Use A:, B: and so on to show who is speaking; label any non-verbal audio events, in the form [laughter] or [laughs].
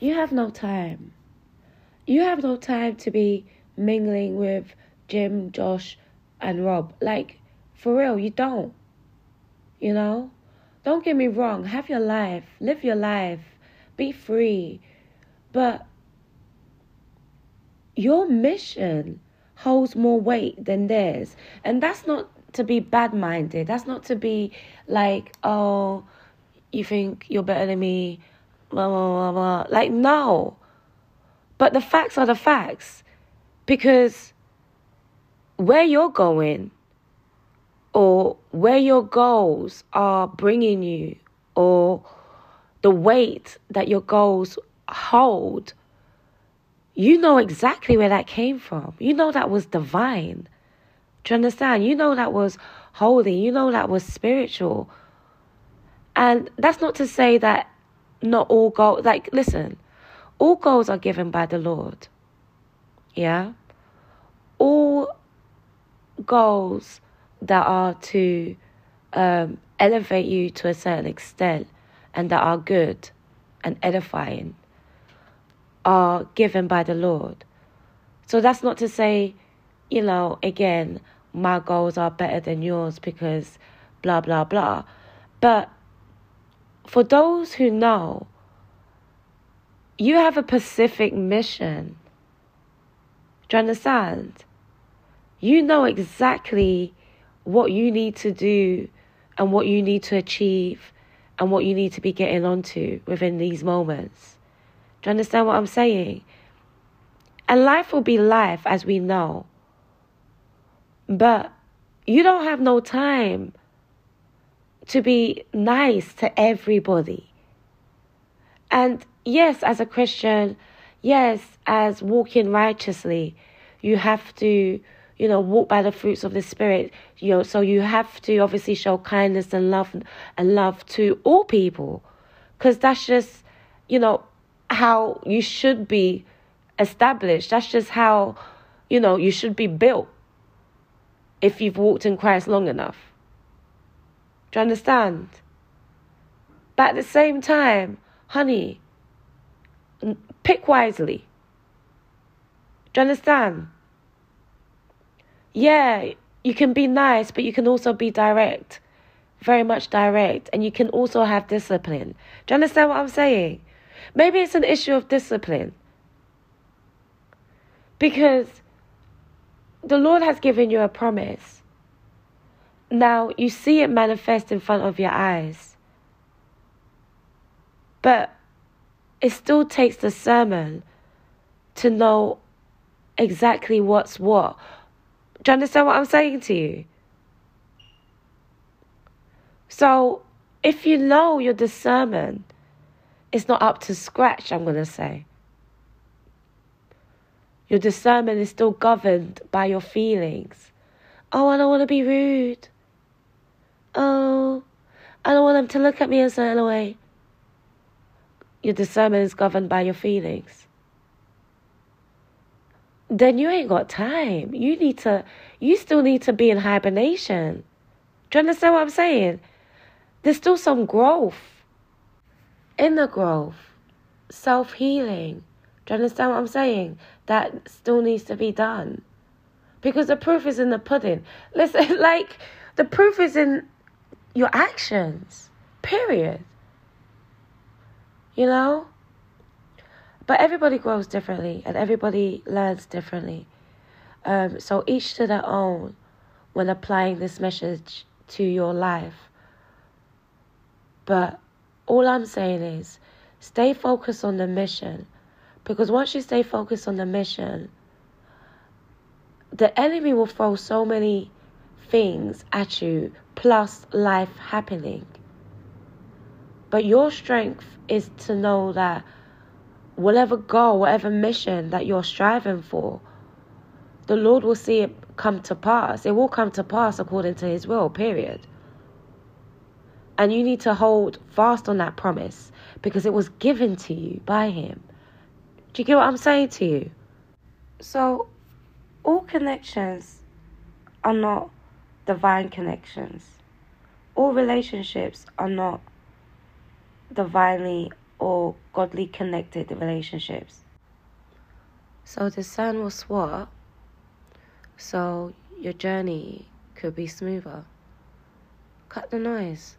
A: you have no time. You have no time to be mingling with Jim, Josh, and Rob. Like, for real, you don't. You know? Don't get me wrong. Have your life. Live your life. Be free. But your mission holds more weight than theirs. And that's not to be bad minded. That's not to be like, oh, you think you're better than me, blah, blah, blah, blah. Like, no. But the facts are the facts. Because where you're going, or where your goals are bringing you, or the weight that your goals hold, you know exactly where that came from. You know that was divine. Do you understand? You know that was holy. You know that was spiritual. And that's not to say that not all goals, like, listen, all goals are given by the Lord. Yeah? All goals that are to um, elevate you to a certain extent and that are good and edifying are given by the Lord. So that's not to say, you know, again, my goals are better than yours because blah, blah, blah. But for those who know, you have a Pacific mission. Do you understand? You know exactly what you need to do and what you need to achieve and what you need to be getting onto within these moments. Do you understand what I'm saying? And life will be life as we know. But you don't have no time to be nice to everybody. And yes, as a Christian, yes, as walking righteously, you have to you know, walk by the fruits of the Spirit. You know, so you have to obviously show kindness and love and love to all people, because that's just, you know, how you should be established. That's just how, you know, you should be built. If you've walked in Christ long enough. Do you understand? But at the same time, honey, pick wisely. Do you understand? yeah, you can be nice, but you can also be direct, very much direct, and you can also have discipline. Do you understand what I'm saying? Maybe it's an issue of discipline. Because the Lord has given you a promise. Now you see it manifest in front of your eyes. But it still takes the sermon to know exactly what's what do you understand what I'm saying to you? So, if you know your discernment is not up to scratch, I'm going to say, your discernment is still governed by your feelings. Oh, I don't want to be rude. Oh, I don't want them to look at me a certain way. Your discernment is governed by your feelings then you ain't got time. You need to, you still need to be in hibernation. Do you understand what I'm saying? There's still some growth, inner growth, self healing. Do you understand what I'm saying? That still needs to be done. Because the proof is in the pudding. Listen, [laughs] like, the proof is in your actions, period. You know? But everybody grows differently and everybody learns differently. Um, so each to their own when applying this message to your life. But all I'm saying is stay focused on the mission. Because once you stay focused on the mission, the enemy will throw so many things at you, plus life happening. But your strength is to know that whatever goal, whatever mission that you're striving for, the Lord will see it come to pass. It will come to pass according to His will, period. And you need to hold fast on that promise because it was given to you by Him. Do you get what I'm saying to you? So, all connections are not divine connections, all relationships are not divinely or godly connected relationships. So the sun will swap, so your journey could be smoother. Cut the noise.